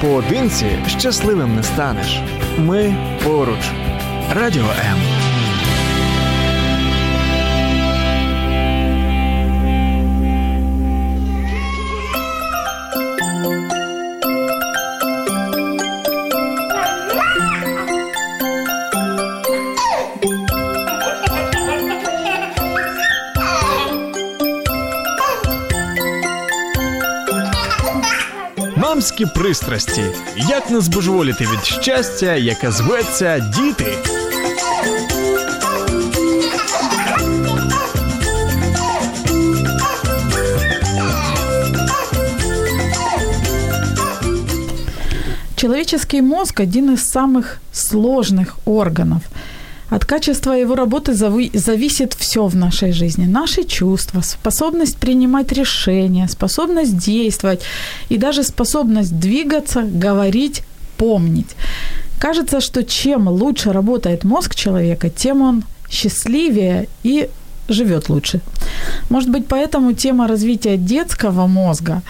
Поодинці щасливим не станеш. Ми поруч. Радіо М. Мамські пристрасті. Як не збожеволіти від щастя, яке зветься діти. Человеческий мозг – один из самых сложных органов. От качества его работы зави- зависит все в нашей жизни. Наши чувства, способность принимать решения, способность действовать и даже способность двигаться, говорить, помнить. Кажется, что чем лучше работает мозг человека, тем он счастливее и живет лучше. Может быть, поэтому тема развития детского мозга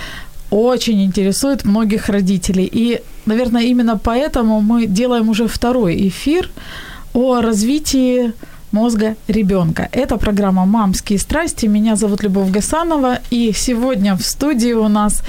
очень интересует многих родителей. И, наверное, именно поэтому мы делаем уже второй эфир о развитии мозга ребенка. Это программа «Мамские страсти». Меня зовут Любовь Гасанова. И сегодня в студии у нас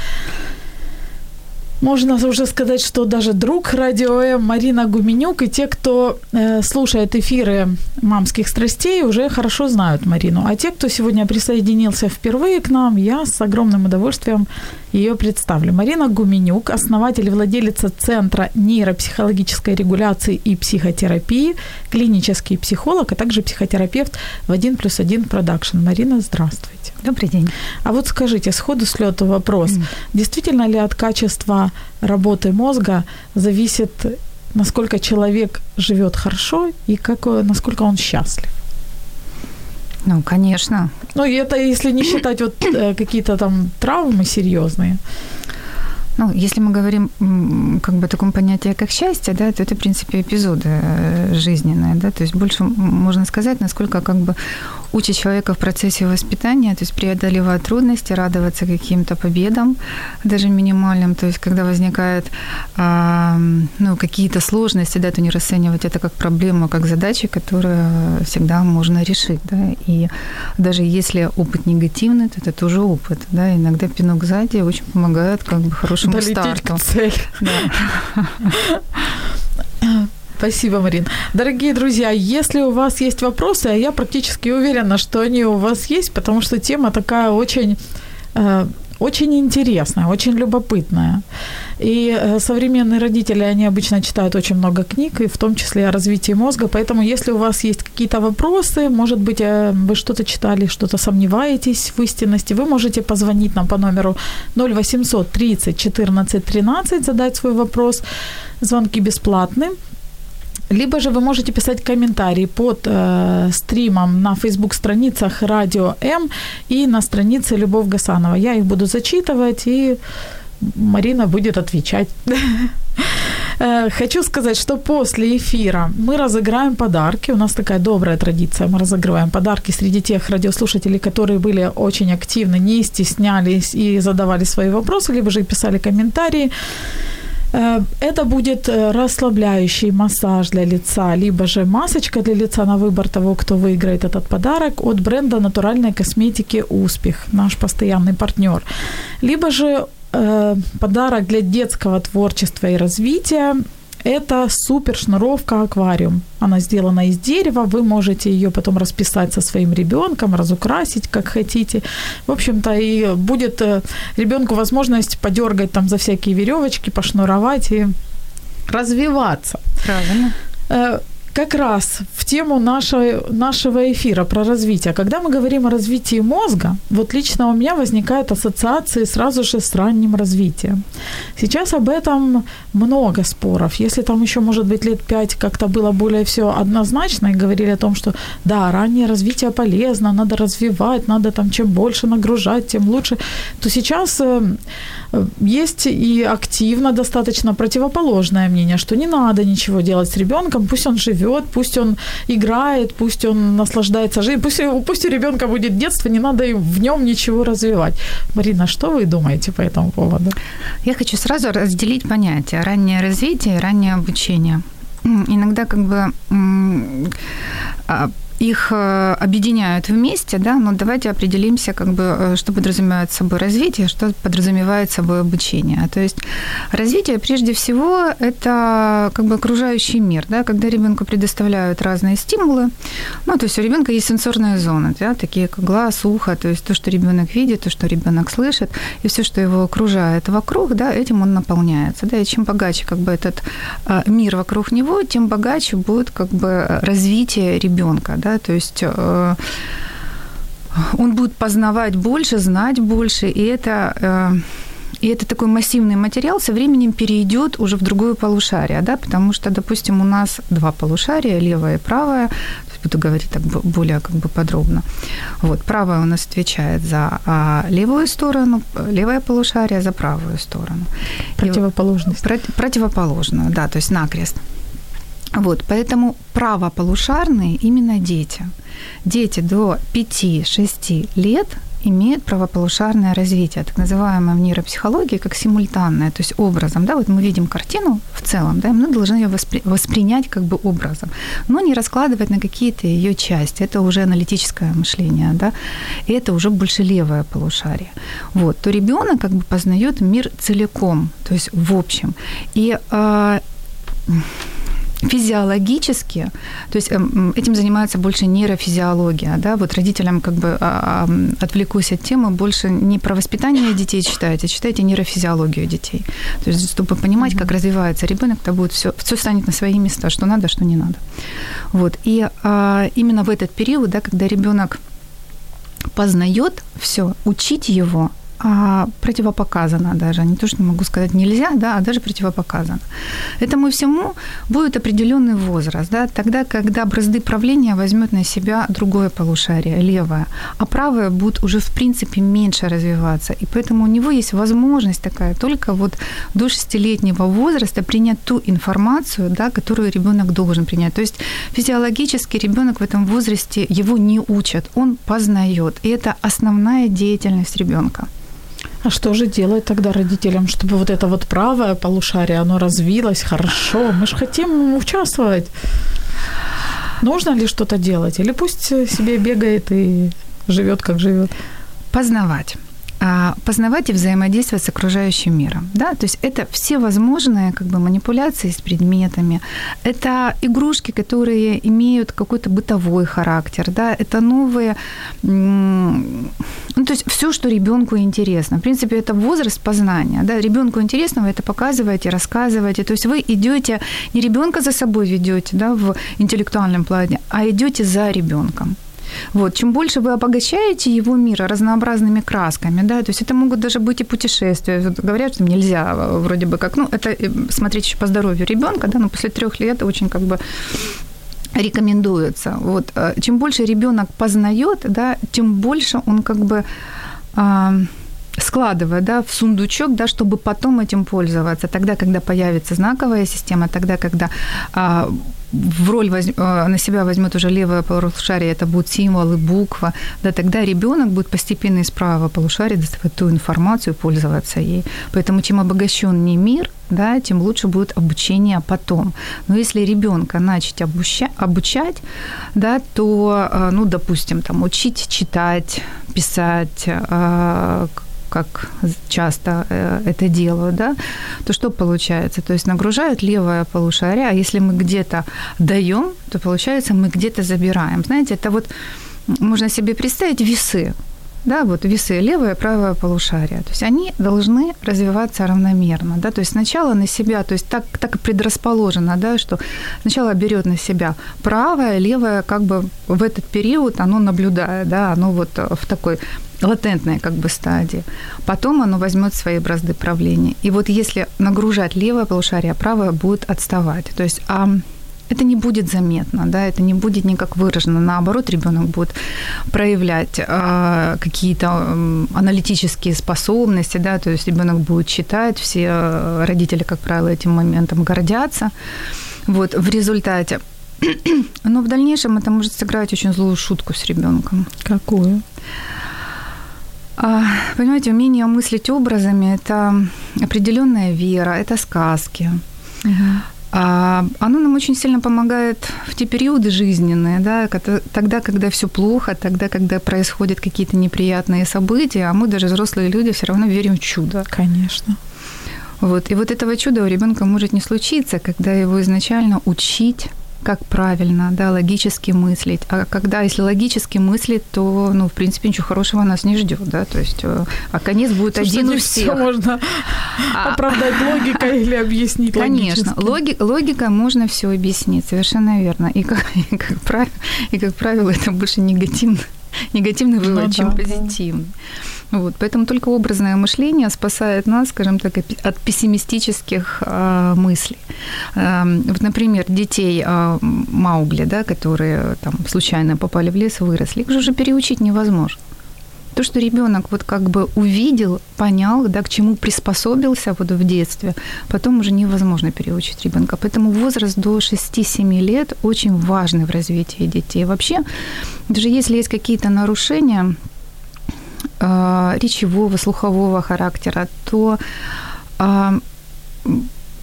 можно уже сказать, что даже друг радио М Марина Гуменюк и те, кто э, слушает эфиры мамских страстей, уже хорошо знают Марину. А те, кто сегодня присоединился впервые к нам, я с огромным удовольствием ее представлю. Марина Гуменюк, основатель и владелица Центра нейропсихологической регуляции и психотерапии, клинический психолог, а также психотерапевт в 1 плюс 1 продакшн. Марина, здравствуйте. Добрый день. А вот скажите, сходу с лету вопрос. Mm. Действительно ли от качества работы мозга зависит, насколько человек живет хорошо и как, насколько он счастлив? Ну, конечно. Ну, это если не считать вот э, какие-то там травмы серьезные. Ну, если мы говорим как бы о таком понятии, как счастье, да, то это, в принципе, эпизоды э, жизненные, да, то есть больше можно сказать, насколько как бы учит человека в процессе воспитания, то есть преодолевать трудности, радоваться каким-то победам, даже минимальным, то есть когда возникают ну, какие-то сложности, да, то не расценивать это как проблему, как задачи, которые всегда можно решить, да, и даже если опыт негативный, то это тоже опыт, да, иногда пинок сзади очень помогает как бы хорошему Долететь старту. К цели. Да. Спасибо, Марин. Дорогие друзья, если у вас есть вопросы, а я практически уверена, что они у вас есть, потому что тема такая очень э, очень интересная, очень любопытная. И э, современные родители, они обычно читают очень много книг, и в том числе о развитии мозга. Поэтому, если у вас есть какие-то вопросы, может быть, э, вы что-то читали, что-то сомневаетесь в истинности, вы можете позвонить нам по номеру 0800 30 14 13, задать свой вопрос. Звонки бесплатные. Либо же вы можете писать комментарии под э, стримом на фейсбук-страницах Радио М и на странице Любовь Гасанова. Я их буду зачитывать, и Марина будет отвечать. Хочу сказать, что после эфира мы разыграем подарки. У нас такая добрая традиция. Мы разыгрываем подарки среди тех радиослушателей, которые были очень активны, не стеснялись и задавали свои вопросы, либо же писали комментарии. Это будет расслабляющий массаж для лица, либо же масочка для лица на выбор того, кто выиграет этот подарок от бренда натуральной косметики «Успех», наш постоянный партнер. Либо же э, подарок для детского творчества и развития это супер шнуровка аквариум. Она сделана из дерева, вы можете ее потом расписать со своим ребенком, разукрасить, как хотите. В общем-то, и будет ребенку возможность подергать там за всякие веревочки, пошнуровать и развиваться. Правильно как раз в тему нашего, нашего эфира про развитие. Когда мы говорим о развитии мозга, вот лично у меня возникают ассоциации сразу же с ранним развитием. Сейчас об этом много споров. Если там еще, может быть, лет пять как-то было более все однозначно и говорили о том, что да, раннее развитие полезно, надо развивать, надо там чем больше нагружать, тем лучше, то сейчас есть и активно достаточно противоположное мнение, что не надо ничего делать с ребенком, пусть он живет живет, пусть он играет, пусть он наслаждается жизнью, пусть, пусть у ребенка будет детство, не надо в нем ничего развивать. Марина, что вы думаете по этому поводу? Я хочу сразу разделить понятия раннее развитие и раннее обучение. Иногда как бы а, их э, объединяют вместе, да, но давайте определимся, как бы, э, что подразумевает собой развитие, что подразумевает собой обучение. То есть развитие, прежде всего, это как бы окружающий мир, да, когда ребенку предоставляют разные стимулы, ну, то есть у ребенка есть сенсорные зоны, да, такие как глаз, ухо, то есть то, что ребенок видит, то, что ребенок слышит, и все, что его окружает вокруг, да, этим он наполняется, да, и чем богаче как бы этот а, мир вокруг него, тем богаче будет как бы развитие ребенка, да, то есть э, он будет познавать больше, знать больше, и это э, и это такой массивный материал со временем перейдет уже в другое полушарие, да, потому что, допустим, у нас два полушария, левое и правое, буду говорить так более как бы подробно. Вот, правое у нас отвечает за а, левую сторону, левое полушарие за правую сторону. Противоположность. Про, противоположную, да, то есть накрест. Вот, поэтому правополушарные именно дети. Дети до 5-6 лет имеют правополушарное развитие, так называемое в нейропсихологии как симультанное, то есть образом. Да, вот мы видим картину в целом, да, и мы должны ее воспри- воспринять как бы образом, но не раскладывать на какие-то ее части. Это уже аналитическое мышление, да, и это уже больше левое полушарие. Вот, то ребенок как бы познает мир целиком, то есть в общем. И э, физиологически, то есть эм, этим занимается больше нейрофизиология, да, вот родителям как бы а, отвлекусь от темы, больше не про воспитание детей читайте, а читайте нейрофизиологию детей. То есть, чтобы понимать, как развивается ребенок, то будет все, все станет на свои места, что надо, что не надо. Вот. И а, именно в этот период, да, когда ребенок познает все, учить его а, противопоказано даже, не то, что могу сказать нельзя, да, а даже противопоказано. Этому всему будет определенный возраст, да, тогда, когда бразды правления возьмет на себя другое полушарие, левое, а правое будет уже в принципе меньше развиваться, и поэтому у него есть возможность такая только вот до шестилетнего возраста принять ту информацию, да, которую ребенок должен принять. То есть физиологически ребенок в этом возрасте его не учат, он познает, и это основная деятельность ребенка. А что же делать тогда родителям, чтобы вот это вот правое полушарие, оно развилось хорошо? Мы же хотим участвовать. Нужно ли что-то делать? Или пусть себе бегает и живет, как живет? Познавать. А, познавать и взаимодействовать с окружающим миром. Да? То есть это все возможные как бы, манипуляции с предметами, это игрушки, которые имеют какой-то бытовой характер, да? это новые... Ну, то есть все, что ребенку интересно. В принципе, это возраст познания. Да? Ребенку интересно, вы это показываете, рассказываете. То есть вы идете, не ребенка за собой ведете да, в интеллектуальном плане, а идете за ребенком. Вот. Чем больше вы обогащаете его мир разнообразными красками, да, то есть это могут даже быть и путешествия. Вот говорят, что нельзя вроде бы как, ну, это э, смотреть еще по здоровью ребенка, да, но после трех лет очень как бы рекомендуется. Вот. Э, чем больше ребенок познает, да, тем больше он как бы а, складывая да, в сундучок, да, чтобы потом этим пользоваться. Тогда, когда появится знаковая система, тогда, когда а, в роль воз... А, на себя возьмет уже левое полушарие, это будут символы, буква, да, тогда ребенок будет постепенно из правого полушария доставать ту информацию, пользоваться ей. Поэтому чем обогащеннее мир, да, тем лучше будет обучение потом. Но если ребенка начать обуча... обучать, да, то, а, ну, допустим, там, учить читать, писать, а, как часто э, это делают, да, то что получается? То есть нагружают левое полушарие, а если мы где-то даем, то получается мы где-то забираем. Знаете, это вот можно себе представить весы, да, вот весы левое и правое полушарие. То есть они должны развиваться равномерно, да, то есть сначала на себя, то есть так, так предрасположено, да, что сначала берет на себя правое, левое, как бы в этот период оно наблюдает, да, оно вот в такой латентной как бы стадии. Потом оно возьмет свои бразды правления. И вот если нагружать левое полушарие, правое будет отставать. То есть а это не будет заметно, да, это не будет никак выражено. Наоборот, ребенок будет проявлять э, какие-то э, аналитические способности, да, то есть ребенок будет читать, все родители, как правило, этим моментом гордятся. Вот в результате Но в дальнейшем это может сыграть очень злую шутку с ребенком. Какую? А, понимаете, умение мыслить образами – это определенная вера, это сказки. А, оно нам очень сильно помогает в те периоды жизненные, да, тогда, когда все плохо, тогда, когда происходят какие-то неприятные события, а мы даже взрослые люди все равно верим в чудо. Конечно. Вот. И вот этого чуда у ребенка может не случиться, когда его изначально учить как правильно, да, логически мыслить. А когда, если логически мыслить, то, ну, в принципе, ничего хорошего нас не ждет, да, то есть, э, а конец будет Слушайте, один у всех. Все можно а, оправдать логикой или объяснить Конечно, логи, логика можно все объяснить, совершенно верно. И как, и как, правило, и как правило, это больше негативно, негативный вывод, ну, чем да. позитивный. Вот, поэтому только образное мышление спасает нас, скажем так, от пессимистических э, мыслей. Э, вот, например, детей э, Маугли, да, которые там случайно попали в лес, выросли, их же уже переучить невозможно. То, что ребенок вот как бы увидел, понял, да, к чему приспособился вот в детстве, потом уже невозможно переучить ребенка. Поэтому возраст до 6-7 лет очень важный в развитии детей. Вообще, даже если есть какие-то нарушения, речевого, слухового характера, то э,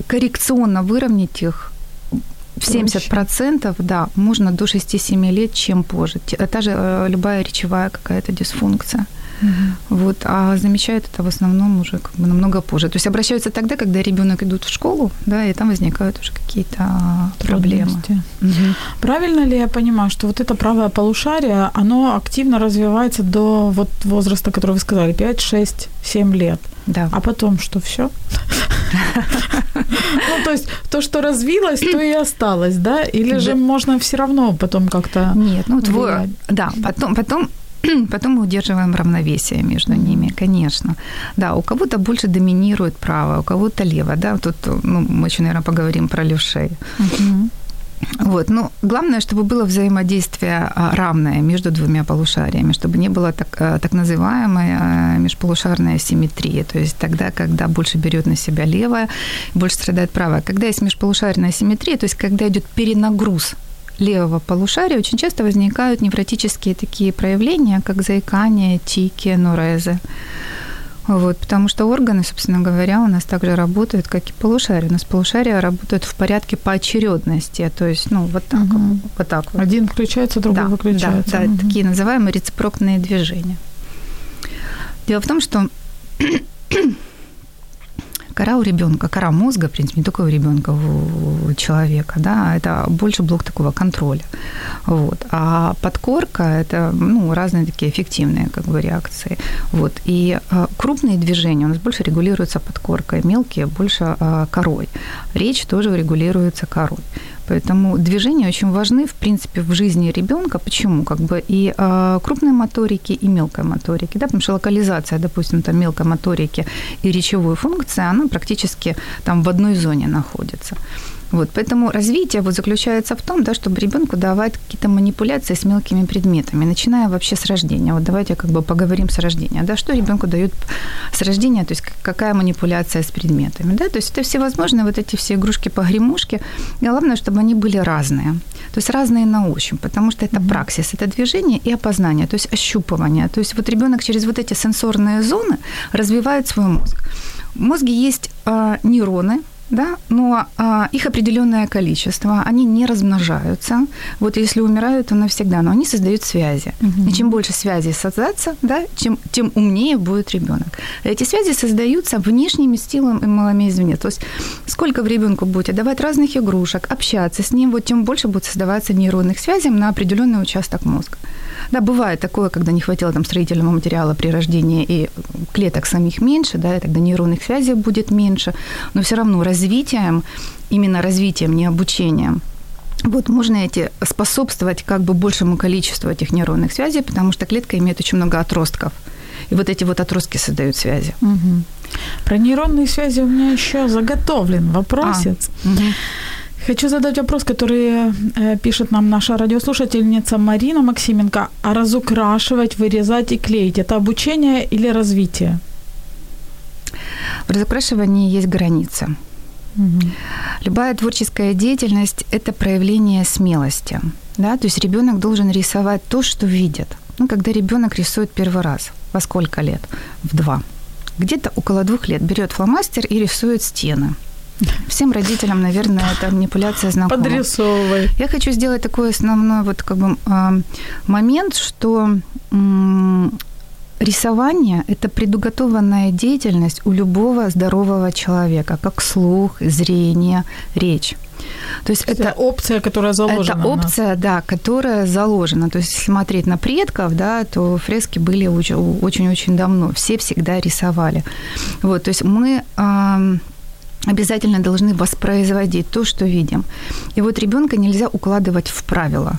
коррекционно выровнять их в 70% да, можно до 6-7 лет, чем позже. Та же э, любая речевая какая-то дисфункция. Угу. Вот, а замечают это в основном уже как бы намного позже. То есть обращаются тогда, когда ребенок идут в школу, да, и там возникают уже какие-то проблемы. Угу. Правильно ли я понимаю, что вот это правое полушарие, оно активно развивается до вот возраста, который вы сказали, 5, 6, 7 лет? Да. А потом что, все? Ну, то есть то, что развилось, то и осталось, да? Или же можно все равно потом как-то... Нет, ну, твой... Да, потом, потом Потом мы удерживаем равновесие между ними, конечно. Да, у кого-то больше доминирует право, у кого-то лево, да. Тут ну, мы еще, наверное, поговорим про левшей. Вот, ну, главное, чтобы было взаимодействие а, равное между двумя полушариями, чтобы не было так, а, так называемой а, межполушарной асимметрии, то есть тогда, когда больше берет на себя левое, больше страдает правое. Когда есть межполушарная асимметрия, то есть когда идет перенагруз левого полушария очень часто возникают невротические такие проявления, как заикание, тики, нурезы. Вот, потому что органы, собственно говоря, у нас также работают, как и полушария. У нас полушария работают в порядке поочередности, то есть, ну, вот так, угу. вот так вот. Один включается, другой да, выключается. Да, да угу. такие называемые рецепрокные движения. Дело в том, что кора у ребенка, кора мозга, в принципе, не только у ребенка, у человека, да, это больше блок такого контроля. Вот. А подкорка – это ну, разные такие эффективные как бы, реакции. Вот. И э, крупные движения у нас больше регулируются подкоркой, мелкие – больше э, корой. Речь тоже регулируется корой. Поэтому движения очень важны, в принципе, в жизни ребенка. Почему? Как бы и э, крупной моторики, и мелкой моторики. Да? Потому что локализация, допустим, там мелкой моторики и речевой функции, она практически там в одной зоне находится. Вот, поэтому развитие вот заключается в том, да, чтобы ребенку давать какие-то манипуляции с мелкими предметами, начиная вообще с рождения. Вот давайте как бы поговорим с рождения. Да, что ребенку дают с рождения, то есть какая манипуляция с предметами. Да? То есть это всевозможные вот эти все игрушки-погремушки. Главное, чтобы они были разные. То есть разные на ощупь, потому что это mm-hmm. праксис, это движение и опознание, то есть ощупывание. То есть вот ребенок через вот эти сенсорные зоны развивает свой мозг. В мозге есть э, нейроны, да, но а, их определенное количество, они не размножаются. Вот если умирают, то навсегда, но они создают связи. Угу. И чем больше связей создаться, да, чем, тем умнее будет ребенок. Эти связи создаются внешними стилом и малыми извне. То есть сколько в ребенку будете давать разных игрушек, общаться с ним, вот тем больше будет создаваться нейронных связей на определенный участок мозга. Да, бывает такое, когда не хватило там строительного материала при рождении и клеток самих меньше, да, и тогда нейронных связей будет меньше, но все равно развитием, именно развитием, не обучением, вот можно эти способствовать как бы большему количеству этих нейронных связей, потому что клетка имеет очень много отростков. И вот эти вот отростки создают связи. Угу. Про нейронные связи у меня еще заготовлен вопросец. А, угу. Хочу задать вопрос, который э, пишет нам наша радиослушательница Марина Максименко. А разукрашивать, вырезать и клеить – это обучение или развитие? В разукрашивании есть граница. Любая творческая деятельность – это проявление смелости. Да? То есть ребенок должен рисовать то, что видит. Ну, когда ребенок рисует первый раз, во сколько лет? В два. Где-то около двух лет берет фломастер и рисует стены. Всем родителям, наверное, эта манипуляция знакома. Подрисовывай. Я хочу сделать такой основной вот как бы момент, что рисование – это предуготованная деятельность у любого здорового человека, как слух, зрение, речь. То есть это, это опция, которая заложена. Это опция, да, которая заложена. То есть если смотреть на предков, да, то фрески были очень-очень давно. Все всегда рисовали. Вот, то есть мы э, обязательно должны воспроизводить то, что видим. И вот ребенка нельзя укладывать в правила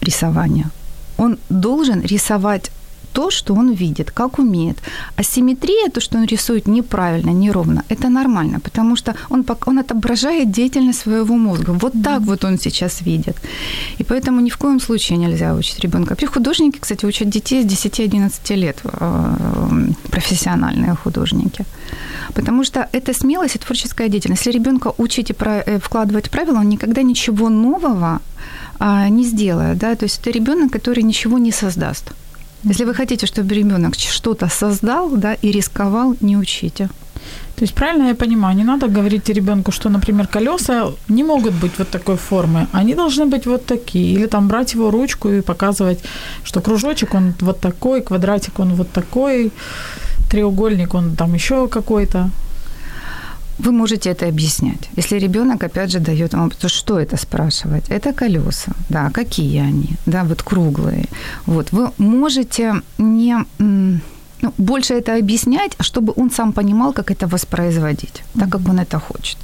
рисования. Он должен рисовать то, что он видит, как умеет. Асимметрия, то, что он рисует неправильно, неровно, это нормально, потому что он, он отображает деятельность своего мозга. Вот так вот он сейчас видит. И поэтому ни в коем случае нельзя учить ребенка. Вообще художники, кстати, учат детей с 10-11 лет, э, профессиональные художники. Потому что это смелость и творческая деятельность. Если ребенка учить и э, вкладывать правила, он никогда ничего нового а, не сделает. Да? То есть это ребенок, который ничего не создаст. Если вы хотите, чтобы ребенок что-то создал, да, и рисковал, не учите. То есть правильно я понимаю, не надо говорить ребенку, что, например, колеса не могут быть вот такой формы, они должны быть вот такие. Или там брать его ручку и показывать, что кружочек он вот такой, квадратик он вот такой, треугольник он там еще какой-то. Вы можете это объяснять. Если ребенок, опять же, дает вам, то что это спрашивать? Это колеса, да, какие они, да, вот круглые. Вот вы можете не ну, больше это объяснять, чтобы он сам понимал, как это воспроизводить, так как он это хочет.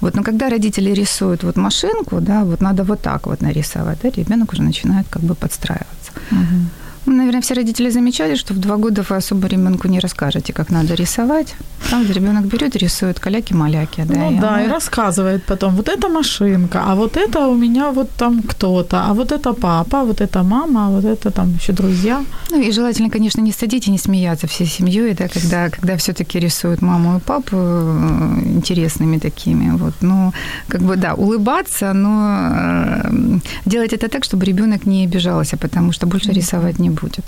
Вот, но когда родители рисуют вот машинку, да, вот надо вот так вот нарисовать, да, ребенок уже начинает как бы подстраиваться. Угу. Ну, наверное, все родители замечали, что в два года вы особо ребенку не расскажете, как надо рисовать. Правда, ребенок берет и рисует каляки-маляки. Да, ну и да, и рассказывает потом, вот это машинка, а вот это у меня вот там кто-то, а вот это папа, а вот это мама, а вот это там еще друзья. Ну и желательно, конечно, не садить и не смеяться всей семьей, да, когда, когда все-таки рисуют маму и папу э, интересными такими. Вот. Ну, как бы, да, улыбаться, но э, делать это так, чтобы ребенок не обижался, потому что больше рисовать не будет.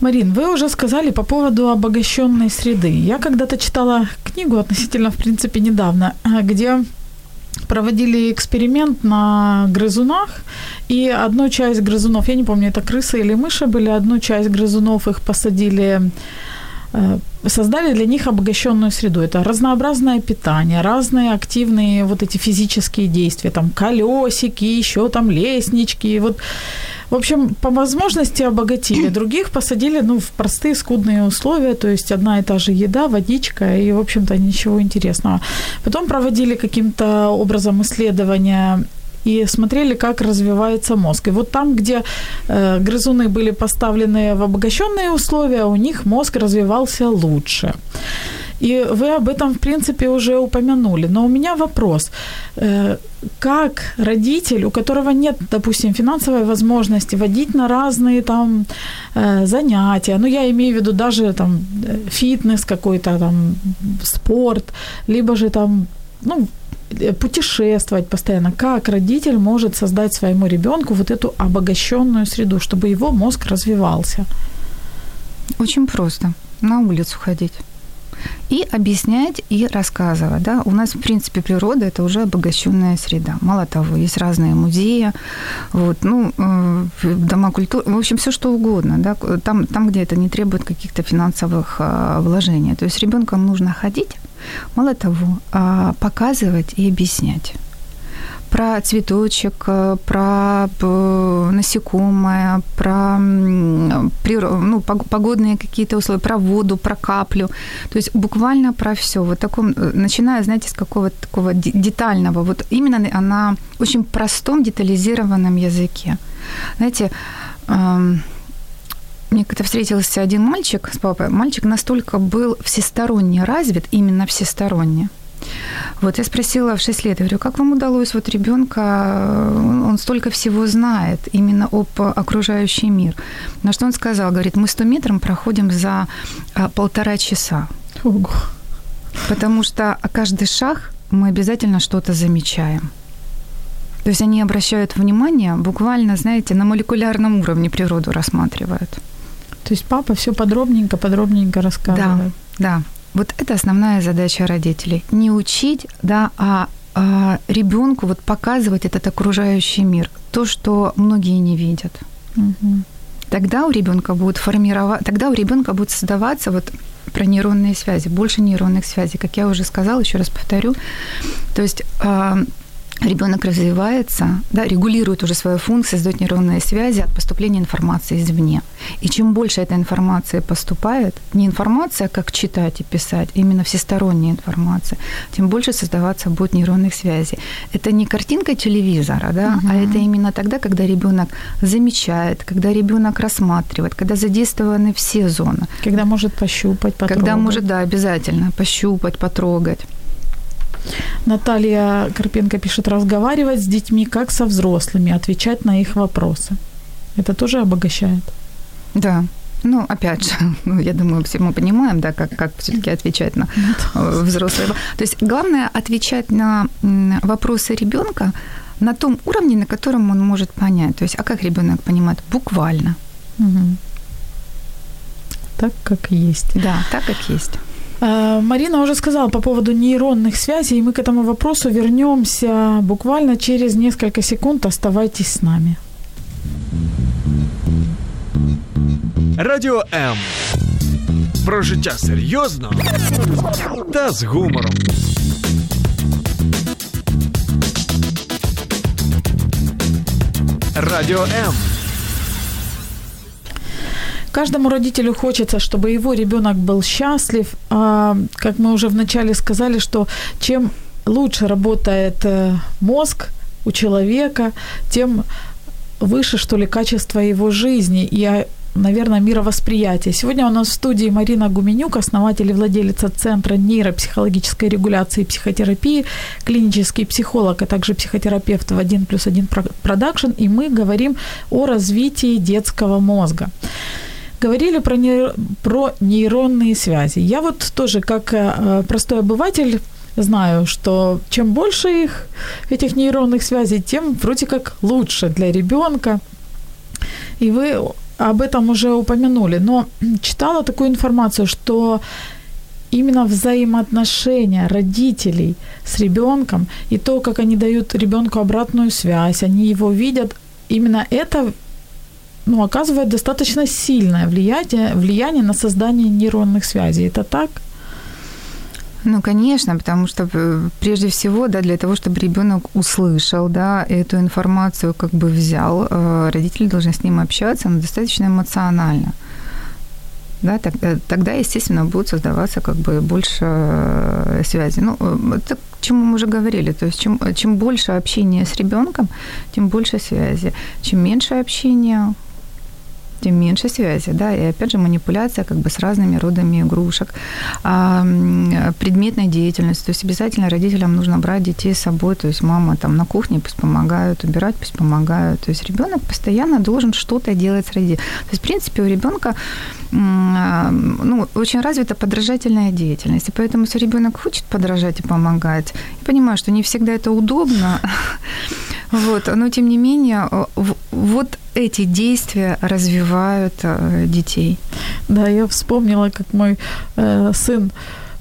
Марин, вы уже сказали по поводу обогащенной среды. Я когда-то читала книгу относительно, в принципе, недавно, где проводили эксперимент на грызунах, и одну часть грызунов, я не помню, это крысы или мыши были, одну часть грызунов их посадили создали для них обогащенную среду. Это разнообразное питание, разные активные вот эти физические действия, там колесики, еще там лестнички, вот в общем, по возможности обогатили. Других посадили ну, в простые скудные условия, то есть одна и та же еда, водичка и, в общем-то, ничего интересного. Потом проводили каким-то образом исследования и смотрели, как развивается мозг. И вот там, где э, грызуны были поставлены в обогащенные условия, у них мозг развивался лучше. И вы об этом, в принципе, уже упомянули. Но у меня вопрос. Э, как родитель, у которого нет, допустим, финансовой возможности водить на разные там э, занятия, ну, я имею в виду даже там фитнес какой-то, там спорт, либо же там, ну, путешествовать постоянно. Как родитель может создать своему ребенку вот эту обогащенную среду, чтобы его мозг развивался? Очень просто. На улицу ходить и объяснять и рассказывать. Да? У нас, в принципе, природа – это уже обогащенная среда. Мало того, есть разные музеи, вот, ну, э, дома культуры, в общем, все что угодно. Да? Там, там, где это не требует каких-то финансовых а, вложений. То есть ребенком нужно ходить, мало того, а, показывать и объяснять про цветочек, э, про э, насекомое, про ну, погодные какие-то условия, про воду, про каплю. То есть буквально про все. Вот таком, э, начиная, знаете, с какого-то такого детального. Вот именно она очень простом, детализированном языке. Знаете, мне как-то встретился один мальчик с папой. Мальчик настолько был всесторонне развит, именно всесторонне, вот я спросила в 6 лет, я говорю, как вам удалось вот ребенка, э, он столько всего знает именно об окружающий мир. На что он сказал, говорит, мы 100 метров проходим за а, полтора часа. Ого. Потому что каждый шаг мы обязательно что-то замечаем. То есть они обращают внимание буквально, знаете, на молекулярном уровне природу рассматривают. То есть папа все подробненько, подробненько рассказывает. Да, да. Вот это основная задача родителей. Не учить, да, а, а ребенку вот показывать этот окружающий мир, то, что многие не видят. Угу. Тогда у ребенка будет формировать, тогда у ребенка будет создаваться вот про нейронные связи, больше нейронных связей, как я уже сказала, еще раз повторю. То есть а, ребенок развивается, да, регулирует уже свою функцию, создает нейронные связи от поступления информации извне. И чем больше этой информации поступает, не информация, как читать и писать, а именно всесторонняя информация, тем больше создаваться будет нейронных связей. Это не картинка телевизора, да, угу. а это именно тогда, когда ребенок замечает, когда ребенок рассматривает, когда задействованы все зоны. Когда может пощупать, потрогать. Когда может, да, обязательно пощупать, потрогать. Наталья Карпенко пишет, разговаривать с детьми как со взрослыми, отвечать на их вопросы. Это тоже обогащает? Да, ну, опять же, ну, я думаю, все мы понимаем, да, как, как все-таки отвечать на э, взрослые. То есть главное отвечать на вопросы ребенка на том уровне, на котором он может понять. То есть, а как ребенок понимает? Буквально. Угу. Так, как есть. Да, так, как есть. Э, Марина уже сказала по поводу нейронных связей, и мы к этому вопросу вернемся буквально через несколько секунд. Оставайтесь с нами. Радіо М. Про життя серйозно та з гумором. Радіо М. Каждому родителю хочется, чтобы его ребенок был счастлив. А, как мы уже вначале сказали, что чем лучше работает э, мозг у человека, тем выше, что ли, качество его жизни и, а, наверное, мировосприятия. Сегодня у нас в студии Марина Гуменюк, основатель и владелица Центра нейропсихологической регуляции и психотерапии, клинический психолог, а также психотерапевт в 1 плюс 1 продакшн, и мы говорим о развитии детского мозга говорили про, нейр... про нейронные связи. Я вот тоже, как э, простой обыватель, знаю, что чем больше их, этих нейронных связей, тем вроде как лучше для ребенка. И вы об этом уже упомянули. Но читала такую информацию, что именно взаимоотношения родителей с ребенком и то, как они дают ребенку обратную связь, они его видят, именно это ну, оказывает достаточно сильное влияние, влияние на создание нейронных связей. Это так? Ну, конечно, потому что э, прежде всего, да, для того, чтобы ребенок услышал, да, эту информацию как бы взял, э, родители должны с ним общаться, но достаточно эмоционально. Да, тогда, тогда, естественно, будут создаваться как бы больше э, связи. Ну, это к чему мы уже говорили. То есть чем, чем больше общения с ребенком, тем больше связи. Чем меньше общения, тем меньше связи, да, и опять же манипуляция как бы с разными родами игрушек, а, предметной деятельности, то есть обязательно родителям нужно брать детей с собой, то есть мама там на кухне пусть помогают, убирать пусть помогают, то есть ребенок постоянно должен что-то делать с родителями. То есть, в принципе, у ребенка ну, очень развита подражательная деятельность, и поэтому, если ребенок хочет подражать и помогать, я понимаю, что не всегда это удобно, вот, но тем не менее, вот эти действия развивают э, детей. Да, я вспомнила, как мой э, сын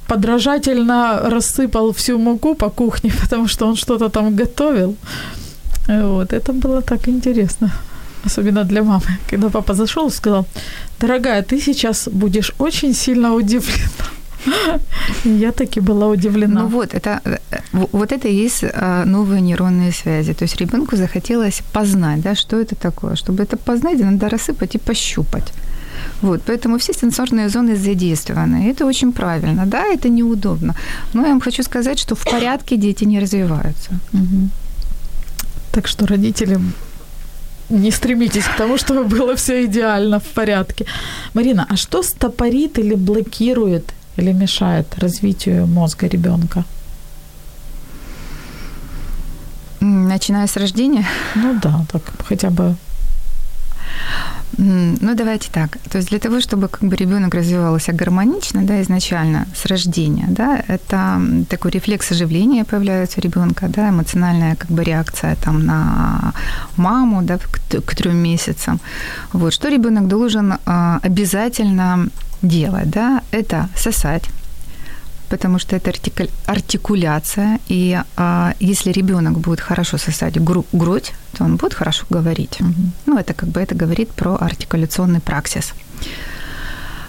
подражательно рассыпал всю муку по кухне, потому что он что-то там готовил. Вот, это было так интересно. Особенно для мамы. Когда папа зашел и сказал, дорогая, ты сейчас будешь очень сильно удивлена. Я таки была удивлена. Ну вот, это, э, вот это и есть а, новые нейронные связи. То есть ребенку захотелось познать, да, что это такое. Чтобы это познать, надо рассыпать и пощупать. Вот, поэтому все сенсорные зоны задействованы. Это очень правильно. Да, это неудобно. Но я вам хочу сказать, что в порядке дети не развиваются. Угу. Так что родителям не стремитесь к тому, чтобы было все идеально в порядке. Марина, а что стопорит или блокирует или мешает развитию мозга ребенка? Начиная с рождения? Ну да, так хотя бы. Ну, давайте так. То есть для того, чтобы как бы ребенок развивался гармонично, да, изначально с рождения, да, это такой рефлекс оживления появляется у ребенка, да, эмоциональная как бы реакция там на маму, да, к, к трем месяцам. Вот что ребенок должен а, обязательно делать, да, это сосать потому что это артикуль... артикуляция, и а, если ребенок будет хорошо сосать гру... грудь, то он будет хорошо говорить. Угу. Ну, это как бы это говорит про артикуляционный праксис.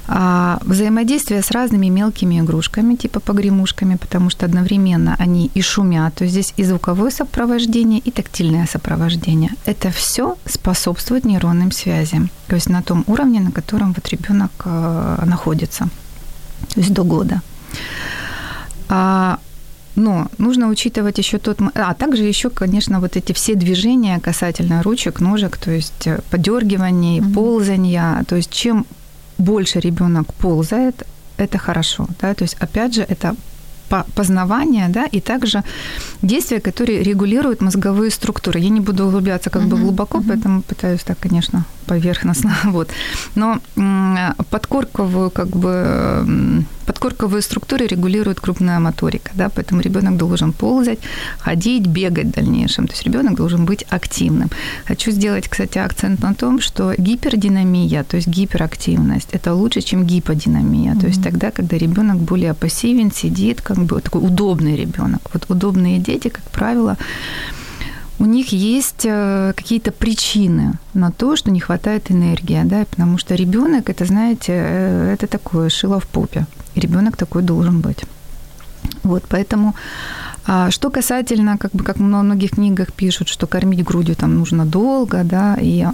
А, взаимодействие с разными мелкими игрушками, типа погремушками, потому что одновременно они и шумят, то есть здесь и звуковое сопровождение, и тактильное сопровождение. Это все способствует нейронным связям, то есть на том уровне, на котором вот ребенок э, находится, то есть до года. А, но нужно учитывать еще тот... А также еще, конечно, вот эти все движения касательно ручек, ножек, то есть э, подергиваний, mm-hmm. ползания. То есть чем больше ребенок ползает, это хорошо. Да? То есть, опять же, это познавания, да, и также действия, которые регулируют мозговые структуры. Я не буду углубляться как uh-huh, бы глубоко, uh-huh. поэтому пытаюсь так, конечно, поверхностно, вот. Но подкорковую, как бы, подкорковые структуры регулирует крупная моторика, да, поэтому ребенок должен ползать, ходить, бегать в дальнейшем. То есть ребенок должен быть активным. Хочу сделать, кстати, акцент на том, что гипердинамия, то есть гиперактивность, это лучше, чем гиподинамия. Mm-hmm. То есть тогда, когда ребенок более пассивен, сидит, как бы такой удобный ребенок. Вот удобные дети, как правило, у них есть э, какие-то причины на то, что не хватает энергии, да, потому что ребенок, это, знаете, э, это такое шило в попе. Ребенок такой должен быть. Вот, поэтому а что касательно, как бы, как в многих книгах пишут, что кормить грудью там нужно долго, да, и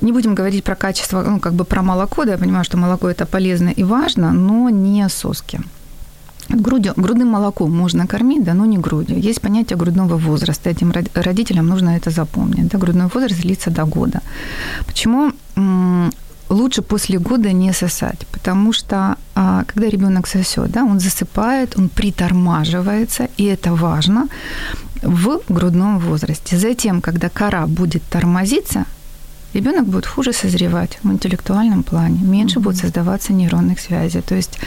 не будем говорить про качество, ну, как бы про молоко, да, я понимаю, что молоко это полезно и важно, но не соски. Грудью, грудным молоком можно кормить, да, но не грудью. Есть понятие грудного возраста. Этим родителям нужно это запомнить. Да, грудной возраст длится до года. Почему лучше после года не сосать? Потому что а, когда ребенок сосет, да, он засыпает, он притормаживается, и это важно в грудном возрасте. Затем, когда кора будет тормозиться, ребенок будет хуже созревать в интеллектуальном плане, меньше mm-hmm. будет создаваться нейронных связей. То есть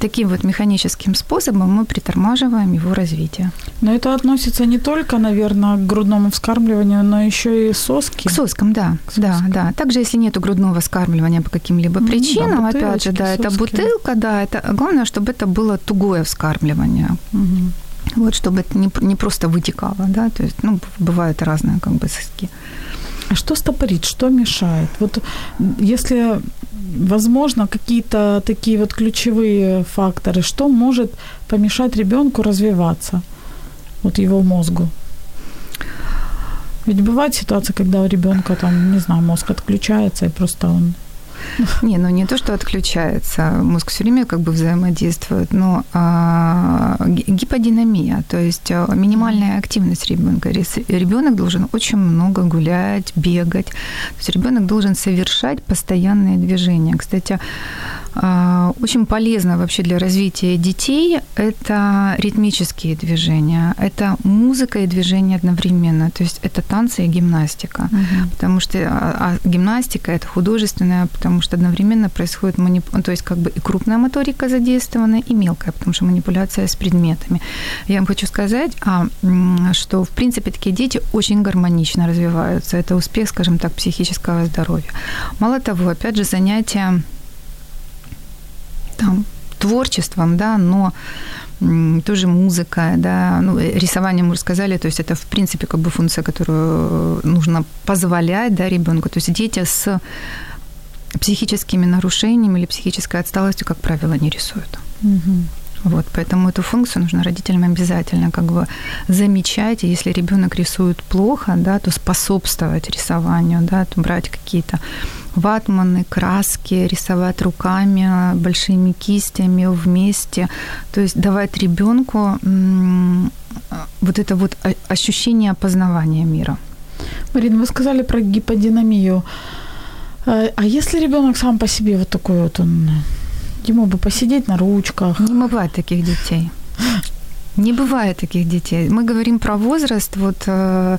таким вот механическим способом мы притормаживаем его развитие. Но это относится не только, наверное, к грудному вскармливанию, но еще и соски. К соскам, да. К соскам. Да, да. Также, если нет грудного вскармливания по каким-либо mm-hmm, причинам, да, опять же, да, соски. это бутылка, да, это главное, чтобы это было тугое вскармливание. Mm-hmm. Вот, чтобы это не, не просто вытекало, да, то есть, ну, бывают разные как бы соски. А что стопорит, что мешает? Вот если, возможно, какие-то такие вот ключевые факторы, что может помешать ребенку развиваться, вот его мозгу? Ведь бывает ситуация, когда у ребенка там, не знаю, мозг отключается, и просто он не, ну не то, что отключается, мозг все время как бы взаимодействует, но а, гиподинамия, то есть а, минимальная активность ребенка. Ребенок должен очень много гулять, бегать. То есть ребенок должен совершать постоянные движения. Кстати, а, очень полезно вообще для развития детей это ритмические движения, это музыка и движение одновременно, то есть это танцы и гимнастика, угу. потому что а, а гимнастика это художественная, потому что одновременно происходит манип... то есть как бы и крупная моторика задействована, и мелкая, потому что манипуляция с предметами. Я вам хочу сказать, а, что в принципе такие дети очень гармонично развиваются, это успех, скажем так, психического здоровья. Мало того, опять же, занятия там, творчеством, да, но тоже музыка, да, ну, рисование мы уже сказали, то есть это, в принципе, как бы функция, которую нужно позволять, да, ребенку. То есть дети с психическими нарушениями или психической отсталостью, как правило, не рисуют. Угу. Вот, поэтому эту функцию нужно родителям обязательно как бы замечать. И если ребенок рисует плохо, да, то способствовать рисованию, да, то брать какие-то ватманы, краски, рисовать руками, большими кистями вместе. То есть давать ребенку вот это вот ощущение опознавания мира. Марина, вы сказали про гиподинамию. А, а если ребенок сам по себе вот такой вот он, ему бы посидеть на ручках? Не бывает таких детей. Не бывает таких детей. Мы говорим про возраст вот, э,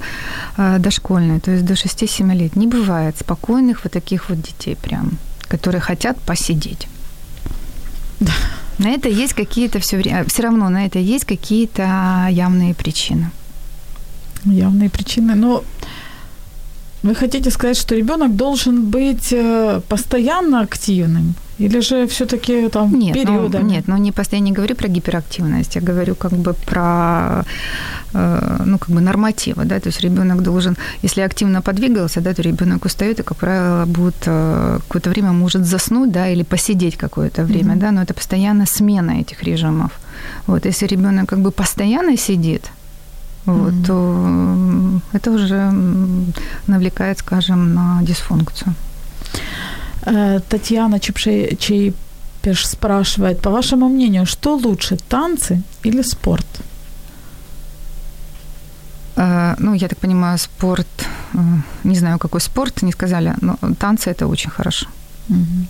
э, дошкольный, то есть до 6-7 лет. Не бывает спокойных вот таких вот детей прям, которые хотят посидеть. Да. На это есть какие-то все время, все равно на это есть какие-то явные причины. Явные причины. Но вы хотите сказать, что ребенок должен быть э, постоянно активным? Или же все-таки там нет, периодами? Ну, нет, ну не постоянно не говорю про гиперактивность, я говорю как бы про э, ну, как бы нормативы, да, то есть ребенок должен, если активно подвигался, да, то ребенок устает и, как правило, будет э, какое-то время может заснуть, да, или посидеть какое-то время, mm-hmm. да, но это постоянно смена этих режимов. Вот, если ребенок как бы постоянно сидит, вот, mm-hmm. то это уже навлекает, скажем, на дисфункцию. Э, Татьяна Чепшей-Чейпеш спрашивает, по вашему мнению, что лучше, танцы или спорт? Э, ну, я так понимаю, спорт, э, не знаю, какой спорт, не сказали, но танцы это очень хорошо. Угу.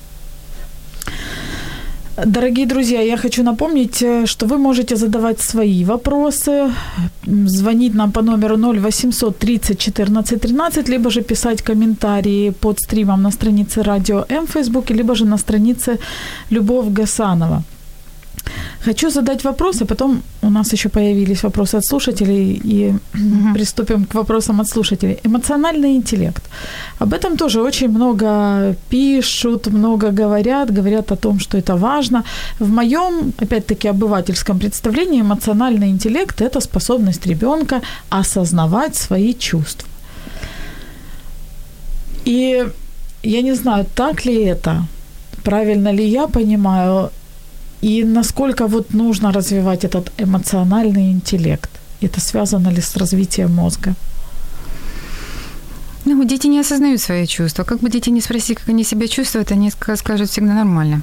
Дорогие друзья, я хочу напомнить, э, что вы можете задавать свои вопросы, звонить нам по номеру 0800 30 14 13, либо же писать комментарии под стримом на странице Радио М в Фейсбуке, либо же на странице Любовь Гасанова. Хочу задать вопрос, а потом у нас еще появились вопросы от слушателей, и угу. приступим к вопросам от слушателей. Эмоциональный интеллект. Об этом тоже очень много пишут, много говорят, говорят о том, что это важно. В моем, опять-таки, обывательском представлении эмоциональный интеллект – это способность ребенка осознавать свои чувства. И я не знаю, так ли это, правильно ли я понимаю, и насколько вот нужно развивать этот эмоциональный интеллект? Это связано ли с развитием мозга? Ну, дети не осознают свои чувства. Как бы дети не спросили, как они себя чувствуют, они скажут всегда нормально.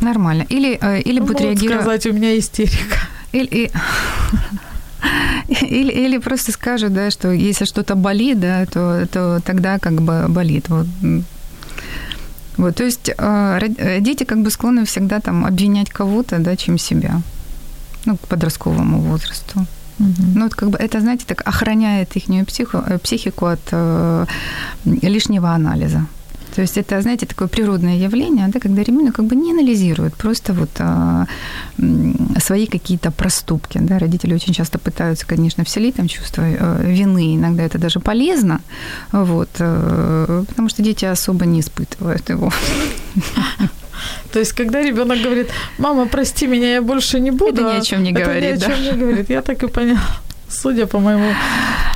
Нормально. Или, э, или ну, будут реагировать... сказать, у меня истерика. Или, или, или просто скажут, да, что если что-то болит, да, то, то тогда как бы болит. Вот вот, то есть э, дети как бы склонны всегда там обвинять кого-то, да, чем себя. Ну, к подростковому возрасту. Угу. Ну, вот как бы это, знаете, так охраняет их э, психику от э, лишнего анализа. То есть это, знаете, такое природное явление, да, когда ребенок как бы не анализирует просто вот а, свои какие-то проступки. Да. Родители очень часто пытаются, конечно, вселить там чувство э, вины, иногда это даже полезно, вот, э, потому что дети особо не испытывают его. То есть, когда ребенок говорит, мама, прости меня, я больше не буду. Это ни о чем не говорит. Это ни о чем да? не говорит. Я так и поняла. Судя по моему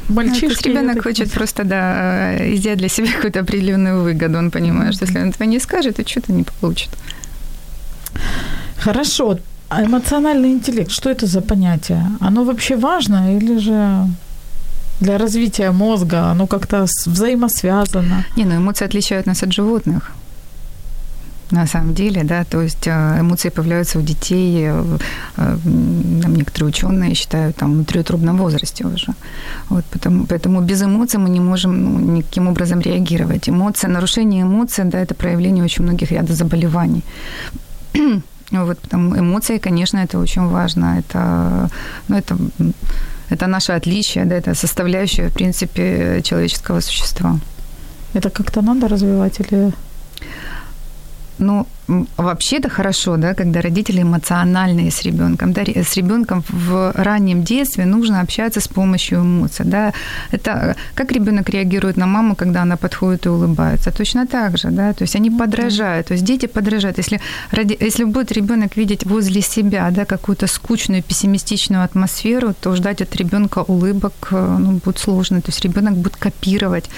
мальчишке. Ну, ребенок хочет просто, да, сделать для себя какую-то определенную выгоду. Он понимает, что если он этого не скажет, то что-то не получит. Хорошо. А эмоциональный интеллект, что это за понятие? Оно вообще важно или же для развития мозга оно как-то взаимосвязано? Не, ну эмоции отличают нас от животных на самом деле, да, то есть э, эмоции появляются у детей, э, э, некоторые ученые считают, там, внутриутробном возрасте уже. Вот, потому, поэтому без эмоций мы не можем ну, никаким образом реагировать. Эмоции, нарушение эмоций, да, это проявление очень многих ряда заболеваний. вот, потому эмоции, конечно, это очень важно. Это, ну, это, это наше отличие, да, это составляющая, в принципе, человеческого существа. Это как-то надо развивать или ну, вообще-то хорошо, да, когда родители эмоциональные с ребенком. Да, с ребенком в раннем детстве нужно общаться с помощью эмоций. Да. Это как ребенок реагирует на маму, когда она подходит и улыбается. Точно так же, да. То есть они подражают. То есть дети подражают. Если, если будет ребенок видеть возле себя да, какую-то скучную, пессимистичную атмосферу, то ждать от ребенка улыбок э, ну, будет сложно. То есть ребенок будет копировать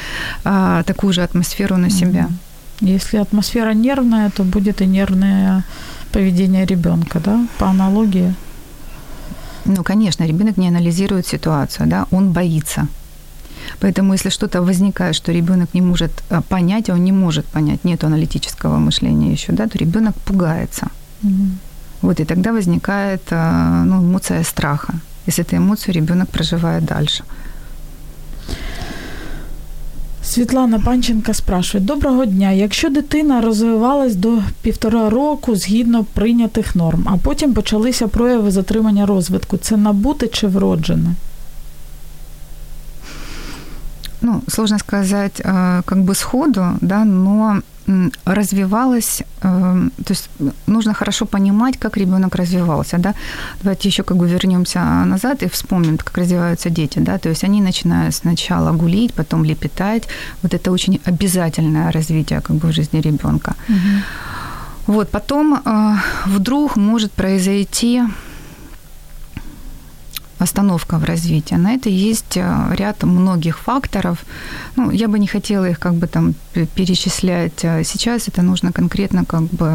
а, такую же атмосферу на себя. Mm-hmm. Если атмосфера нервная, то будет и нервное поведение ребенка, да, по аналогии. Ну, конечно, ребенок не анализирует ситуацию, да, он боится. Поэтому, если что-то возникает, что ребенок не может а, понять, а он не может понять, нет аналитического мышления еще, да, то ребенок пугается. Угу. Вот и тогда возникает а, ну, эмоция страха. Если эту эмоцию ребенок проживает дальше. Світлана Панченка спрашує: Доброго дня. Якщо дитина розвивалась до півтора року згідно прийнятих норм, а потім почалися прояви затримання розвитку, це набуте чи вроджене? Ну, сложно сказать как бы сходу, да, но развивалась, э, то есть нужно хорошо понимать, как ребенок развивался, да. Давайте еще как бы вернемся назад и вспомним, как развиваются дети, да, то есть они начинают сначала гулить, потом лепетать, вот это очень обязательное развитие как бы в жизни ребенка. Вот, потом э, вдруг может произойти остановка в развитии. На это есть э, ряд многих факторов. Ну, я бы не хотела их как бы там перечислять а сейчас. Это нужно конкретно как бы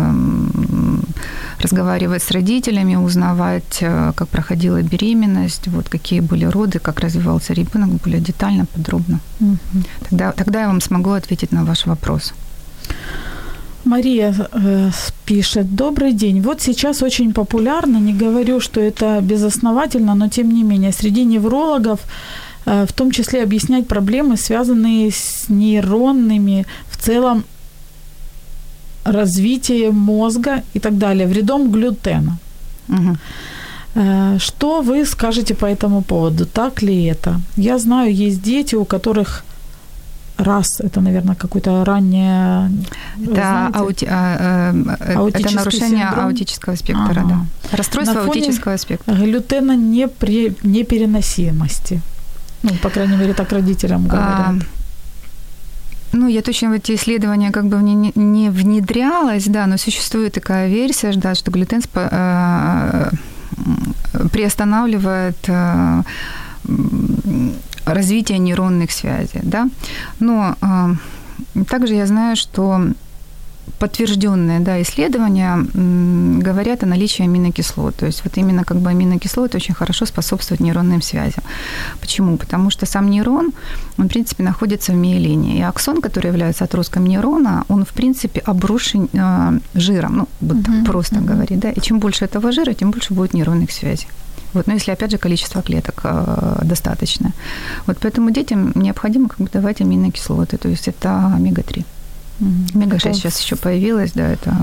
разговаривать с родителями, узнавать, э, как проходила беременность, вот какие были роды, как развивался ребенок более детально, подробно. Тогда, тогда я вам смогу ответить на ваш вопрос. Мария э, пишет, добрый день. Вот сейчас очень популярно, не говорю, что это безосновательно, но тем не менее, среди неврологов э, в том числе объяснять проблемы, связанные с нейронными, в целом развитием мозга и так далее, вредом глютена. Э, Что вы скажете по этому поводу? Так ли это? Я знаю, есть дети, у которых раз, это, наверное, какое-то раннее... Это, знаете? аути- а, э, это нарушение синдром? аутического спектра, Ага. да. Расстройство На фоне- аутического спектра. глютена непри... непереносимости. Ну, по крайней мере, так родителям говорят. А, ну, я точно в эти исследования как бы не, не внедрялась, да, но существует такая версия, да, что глютен спо- э, приостанавливает э, м, развитие нейронных связей, да. Но э, также я знаю, что подтвержденные да, исследования м, говорят о наличии аминокислот. То есть вот именно как бы аминокислоты очень хорошо способствуют нейронным связям. Почему? Потому что сам нейрон, он, в принципе, находится в миелине. И аксон, который является отростком нейрона, он, в принципе, обрушен э, жиром, ну, вот так Мгм, просто мгм. говорить. Да? И чем больше этого жира, тем больше будет нейронных связей. Вот, но если, опять же, количество клеток э, достаточное. Вот поэтому детям необходимо как бы давать аминокислоты, то есть это омега-3. Мгм. Омега-6 Это сейчас еще появилась, да, это...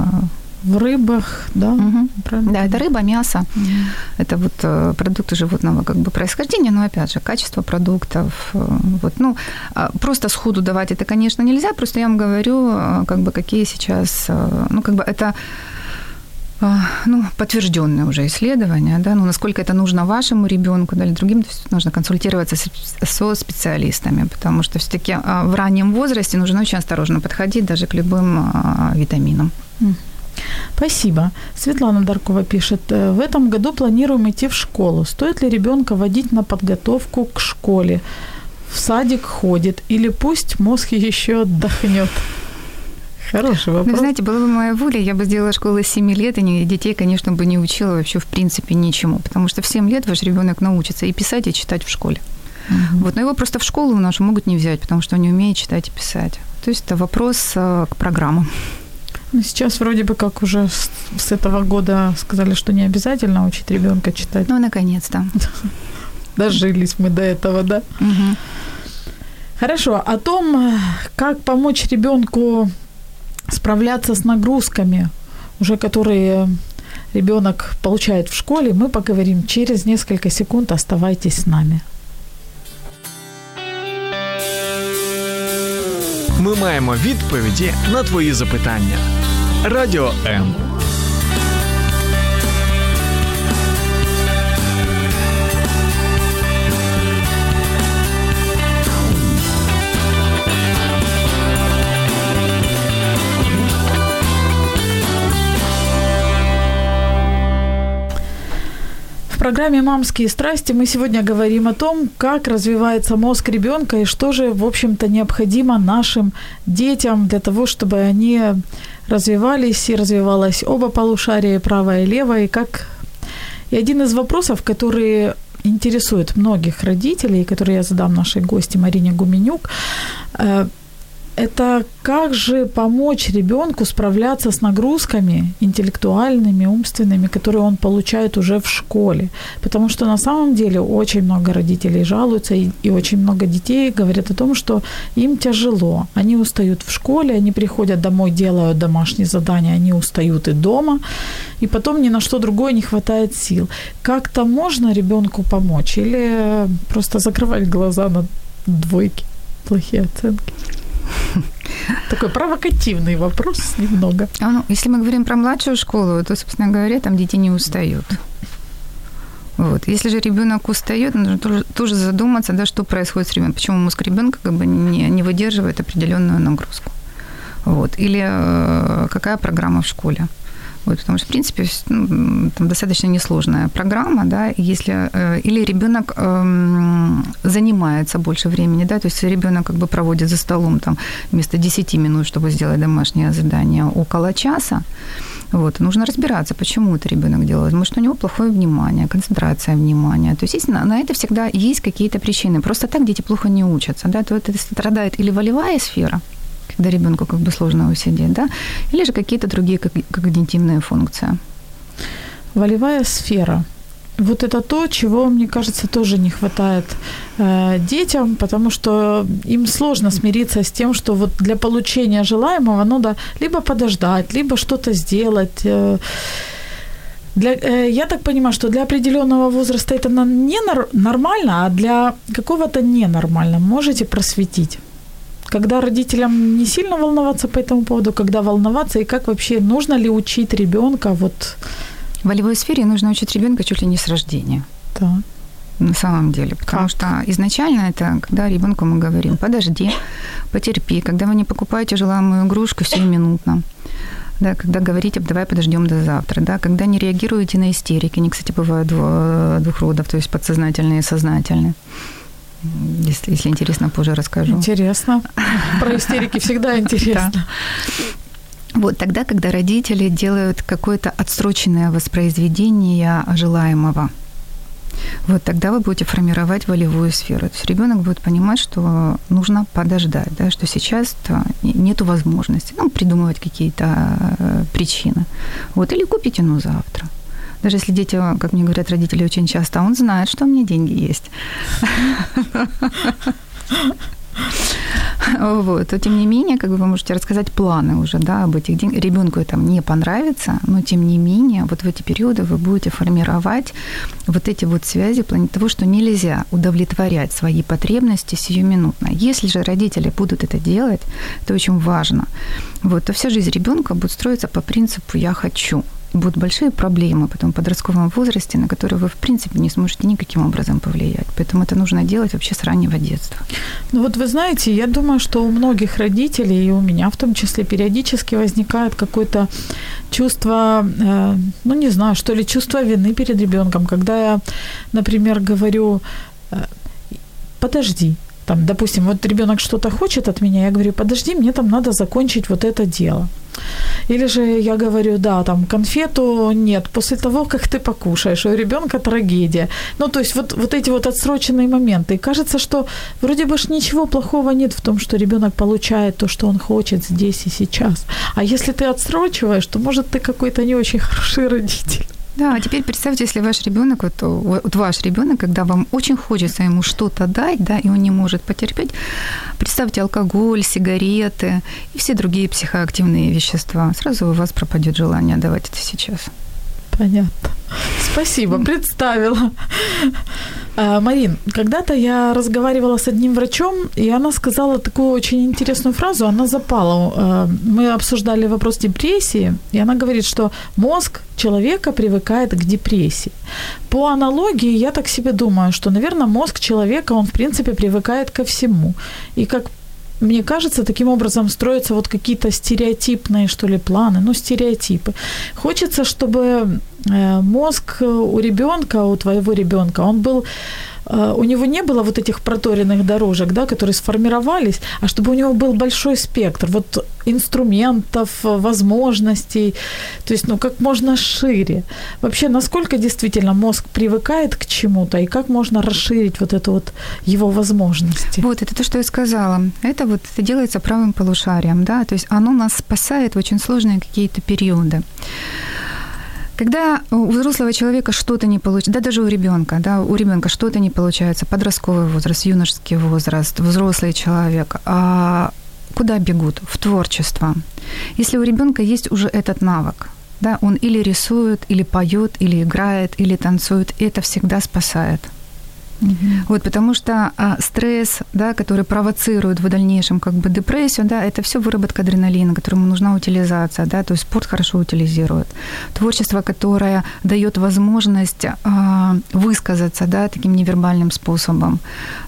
В рыбах, да? Правильно? Да, это рыба, мясо, Мгм. это вот э, продукты животного как бы происхождения, но опять же, качество продуктов, э, вот, ну, а просто сходу давать это, конечно, нельзя, просто я вам говорю, э, как бы какие сейчас, ну, как бы это ну, подтвержденные уже исследования, да, ну, насколько это нужно вашему ребенку, да, или другим, то есть нужно консультироваться со специалистами, потому что все-таки в раннем возрасте нужно очень осторожно подходить даже к любым а, витаминам. Спасибо. Светлана Даркова пишет, «Э, в этом году планируем идти в школу. Стоит ли ребенка водить на подготовку к школе? В садик ходит или пусть мозг еще отдохнет? Хороший Ну, вопрос. вы знаете, была бы моя воля, я бы сделала школу с 7 лет, и детей, конечно, бы не учила вообще в принципе ничему, потому что в 7 лет ваш ребенок научится и писать, и читать в школе. Мгм. Вот, но его просто в школу нашу могут не взять, потому что он не умеет читать и писать. То есть это вопрос э, к программам. Ну, Сейчас вроде бы как уже с, с этого года сказали, что не обязательно учить ребенка читать. Ну, наконец-то. Дожились мы до этого, да? Мгм. Хорошо, о том, э, как помочь ребенку справляться с нагрузками, уже которые ребенок получает в школе, мы поговорим через несколько секунд. Оставайтесь с нами. Ми маємо відповіді на твої запитання. Радіо М. программе «Мамские страсти» мы сегодня говорим о том, как развивается мозг ребенка и что же, в общем-то, необходимо нашим детям для того, чтобы они развивались и развивалось оба полушария, правое и левое, и как... И один из вопросов, который интересует многих родителей, который я задам нашей гости Марине Гуменюк, э, это как же помочь ребенку справляться с нагрузками интеллектуальными, умственными, которые он получает уже в школе. Потому что на самом деле очень много родителей жалуются, и, и очень много детей говорят о том, что им тяжело. Они устают в школе, они приходят домой, делают домашние задания, они устают и дома, и потом ни на что другое не хватает сил. Как-то можно ребенку помочь или просто закрывать глаза на двойки, плохие оценки? Такой провокативный вопрос немного. А, ну, если мы говорим про младшую школу, то, собственно говоря, там дети не устают. Вот. Если же ребенок устает, нужно тоже, тоже задуматься, да, что происходит с ребенком, почему мозг ребенка как бы не, не выдерживает определенную нагрузку. Вот. Или э, какая программа в школе. Вот, потому что, в принципе, ну, там достаточно несложная программа, да, если э, или ребенок э, занимается больше времени, да, то есть ребенок как бы проводит за столом там вместо 10 минут, чтобы сделать домашнее задание, около часа, вот, нужно разбираться, почему это ребенок делает. Может, у него плохое внимание, концентрация внимания. То есть, на, на это всегда есть какие-то причины. Просто так дети плохо не учатся. Да? То это страдает или волевая сфера, когда ребенку как бы сложно усидеть, да, или же какие-то другие когнитивные функции. Волевая сфера. Вот это то, чего, мне кажется, тоже не хватает э, детям, потому что им сложно смириться с тем, что вот для получения желаемого надо либо подождать, либо что-то сделать. Э, для, э, я так понимаю, что для определенного возраста это не нар- нормально, а для какого-то ненормально. Можете просветить? Когда родителям не сильно волноваться по этому поводу, когда волноваться, и как вообще, нужно ли учить ребенка вот... В волевой сфере нужно учить ребенка чуть ли не с рождения. Да. На самом деле. Потому как? что изначально это, когда ребенку мы говорим, подожди, потерпи, когда вы не покупаете желаемую игрушку сиюминутно. Да, когда говорите, давай подождем до завтра, да, когда не реагируете на истерики, они, кстати, бывают двух родов, то есть подсознательные и сознательные. Если, если интересно, позже расскажу. Интересно. Про истерики всегда интересно. Вот тогда, когда родители делают какое-то отсроченное воспроизведение желаемого, вот тогда вы будете формировать волевую сферу. То есть ребенок будет понимать, что нужно подождать, да, что сейчас нет возможности ну, придумывать какие-то э, причины. Вот, или купите, ну, завтра. Даже если дети, как мне говорят родители очень часто, он знает, что у меня деньги есть. Вот. Но тем не менее, как бы вы можете рассказать планы уже, да, об этих деньгах. Ребенку это не понравится, но тем не менее, вот в эти периоды вы будете формировать вот эти вот связи в плане того, что нельзя удовлетворять свои потребности сиюминутно. Если же родители будут это делать, это очень важно, вот, то вся жизнь ребенка будет строиться по принципу «я хочу» будут большие проблемы потом в подростковом возрасте, на которые вы, в принципе, не сможете никаким образом повлиять. Поэтому это нужно делать вообще с раннего детства. Ну вот вы знаете, я думаю, что у многих родителей, и у меня в том числе, периодически возникает какое-то чувство, э, ну не знаю, что ли, чувство вины перед ребенком, когда я, например, говорю, э, подожди, там, допустим, вот ребенок что-то хочет от меня, я говорю, подожди, мне там надо закончить вот это дело. Или же я говорю, да, там конфету нет, после того, как ты покушаешь, у ребенка трагедия. Ну, то есть вот, вот эти вот отсроченные моменты. И кажется, что вроде бы ж ничего плохого нет в том, что ребенок получает то, что он хочет здесь и сейчас. А если ты отсрочиваешь, то, может, ты какой-то не очень хороший родитель. Да, а теперь представьте, если ваш ребенок, вот, вот ваш ребенок, когда вам очень хочется ему что-то дать, да, и он не может потерпеть, представьте алкоголь, сигареты и все другие психоактивные вещества. Сразу у вас пропадет желание давать это сейчас. Понятно. Спасибо, представила. А, Марин, когда-то я разговаривала с одним врачом, и она сказала такую очень интересную фразу, она запала. А, мы обсуждали вопрос депрессии, и она говорит, что мозг человека привыкает к депрессии. По аналогии, я так себе думаю, что, наверное, мозг человека, он, в принципе, привыкает ко всему. И как мне кажется, таким образом строятся вот какие-то стереотипные, что ли, планы, ну, стереотипы. Хочется, чтобы э, мозг у ребенка, у твоего ребенка, он был у него не было вот этих проторенных дорожек, да, которые сформировались, а чтобы у него был большой спектр вот инструментов, возможностей, то есть, ну, как можно шире. Вообще, насколько действительно мозг привыкает к чему-то, и как можно расширить вот это вот его возможности? Вот, это то, что я сказала. Это вот это делается правым полушарием, да, то есть оно нас спасает в очень сложные какие-то периоды. Когда у взрослого человека что-то не получается, да даже у ребенка, да, у ребенка что-то не получается, подростковый возраст, юношеский возраст, взрослый человек, а куда бегут? В творчество. Если у ребенка есть уже этот навык, да, он или рисует, или поет, или играет, или танцует, это всегда спасает. Угу. Вот, потому что а, стресс, да, который провоцирует в дальнейшем как бы депрессию, да, это все выработка адреналина, которому нужна утилизация, да, то есть спорт хорошо утилизирует. Творчество, которое дает возможность а, высказаться, да, таким невербальным способом,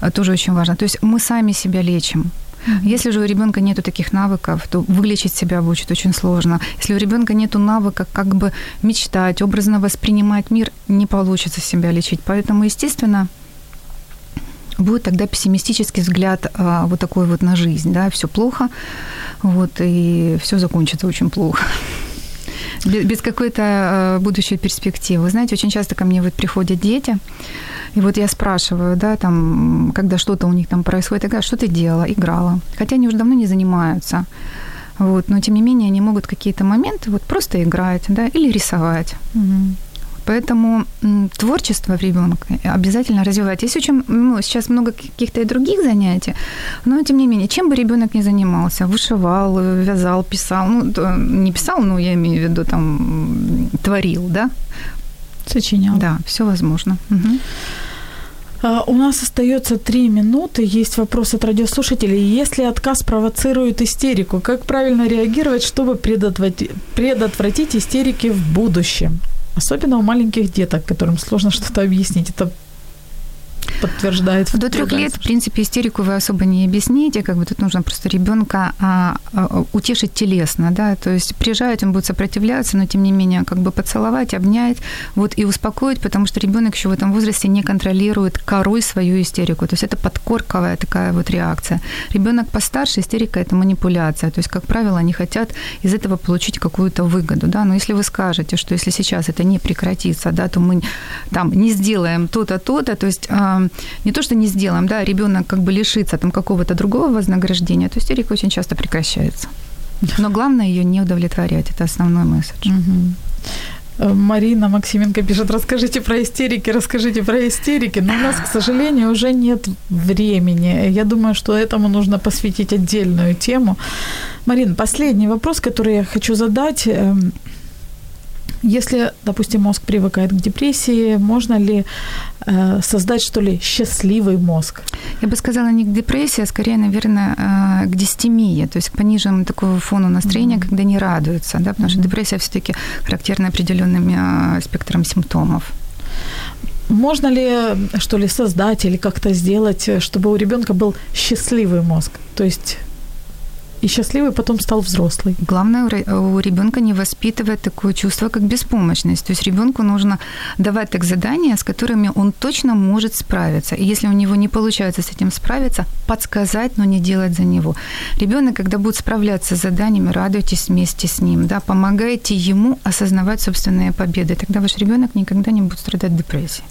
а, тоже очень важно. То есть мы сами себя лечим. Если же у ребенка нету таких навыков, то вылечить себя будет очень сложно. Если у ребенка нету навыка как бы мечтать, образно воспринимать мир, не получится себя лечить. Поэтому, естественно, будет тогда пессимистический взгляд а, вот такой вот на жизнь, да, все плохо, вот, и все закончится очень плохо. Без, какой-то а, будущей перспективы. Вы знаете, очень часто ко мне вот приходят дети, и вот я спрашиваю, да, там, когда что-то у них там происходит, я говорю, что ты делала? Играла. Хотя они уже давно не занимаются. Вот, но тем не менее они могут какие-то моменты вот просто играть, да, или рисовать. Угу. Поэтому творчество в ребенка обязательно развивать. Есть очень, ну, сейчас много каких-то и других занятий, но тем не менее, чем бы ребенок ни занимался, вышивал, вязал, писал, ну, не писал, но я имею в виду там творил, да? Сочинял. Да, все возможно. Угу. У нас остается три минуты. Есть вопрос от радиослушателей. Если отказ провоцирует истерику, как правильно реагировать, чтобы предотвратить истерики в будущем? Особенно у маленьких деток, которым сложно что-то объяснить. Это подтверждает. До трех лет, в принципе, истерику вы особо не объясните, как бы тут нужно просто ребенка а, а, утешить телесно, да, то есть приезжать, он будет сопротивляться, но тем не менее как бы поцеловать, обнять, вот и успокоить, потому что ребенок еще в этом возрасте не контролирует корой свою истерику, то есть это подкорковая такая вот реакция. Ребенок постарше, истерика это манипуляция, то есть, как правило, они хотят из этого получить какую-то выгоду, да, но если вы скажете, что если сейчас это не прекратится, да, то мы там не сделаем то-то, то-то, то есть а, не то, что не сделаем, да, ребенок как бы лишится там какого-то другого вознаграждения, то истерика очень часто прекращается. Но главное ее не удовлетворять, это основной месседж. Марина Максименко пишет, расскажите про истерики, расскажите про истерики. Но у нас, к сожалению, уже нет времени. Я думаю, что этому нужно посвятить отдельную тему. Марин, последний вопрос, который я хочу задать. Если, допустим, мозг привыкает к депрессии, можно ли э, создать, что ли, счастливый мозг? Я бы сказала не к депрессии, а скорее, наверное, э, к дистемии, то есть к пониженному такому фону настроения, mm-hmm. когда не радуются, да, потому mm-hmm. что депрессия все-таки характерна определенным э, спектром симптомов. Можно ли, что ли, создать или как-то сделать, чтобы у ребенка был счастливый мозг? То есть и счастливый потом стал взрослый. Главное у ребенка не воспитывать такое чувство, как беспомощность. То есть ребенку нужно давать так задания, с которыми он точно может справиться. И если у него не получается с этим справиться, подсказать, но не делать за него. Ребенок, когда будет справляться с заданиями, радуйтесь вместе с ним, да, помогайте ему осознавать собственные победы. Тогда ваш ребенок никогда не будет страдать депрессией.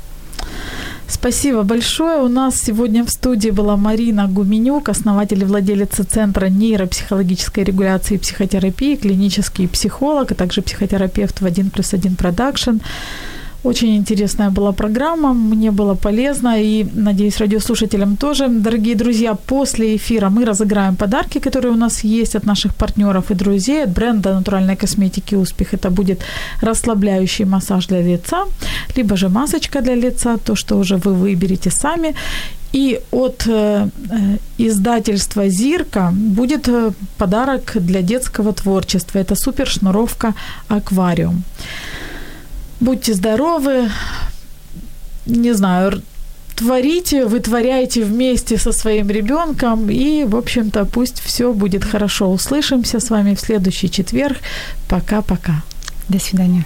Спасибо большое. У нас сегодня в студии была Марина Гуменюк, основатель и владелица Центра нейропсихологической регуляции и психотерапии, клинический психолог, а также психотерапевт в 1 плюс 1 продакшн. Очень интересная была программа, мне было полезно и, надеюсь, радиослушателям тоже. Дорогие друзья, после эфира мы разыграем подарки, которые у нас есть от наших партнеров и друзей, от бренда натуральной косметики «Успех». Это будет расслабляющий массаж для лица, либо же масочка для лица, то, что уже вы выберете сами. И от э, э издательства «Зирка» будет э, подарок для детского творчества. Это супер шнуровка «Аквариум». Будьте здоровы. Не знаю, творите, вытворяйте вместе со своим ребенком, и, в общем-то, пусть все будет хорошо. Услышимся с вами в следующий четверг. Пока-пока. До свидания.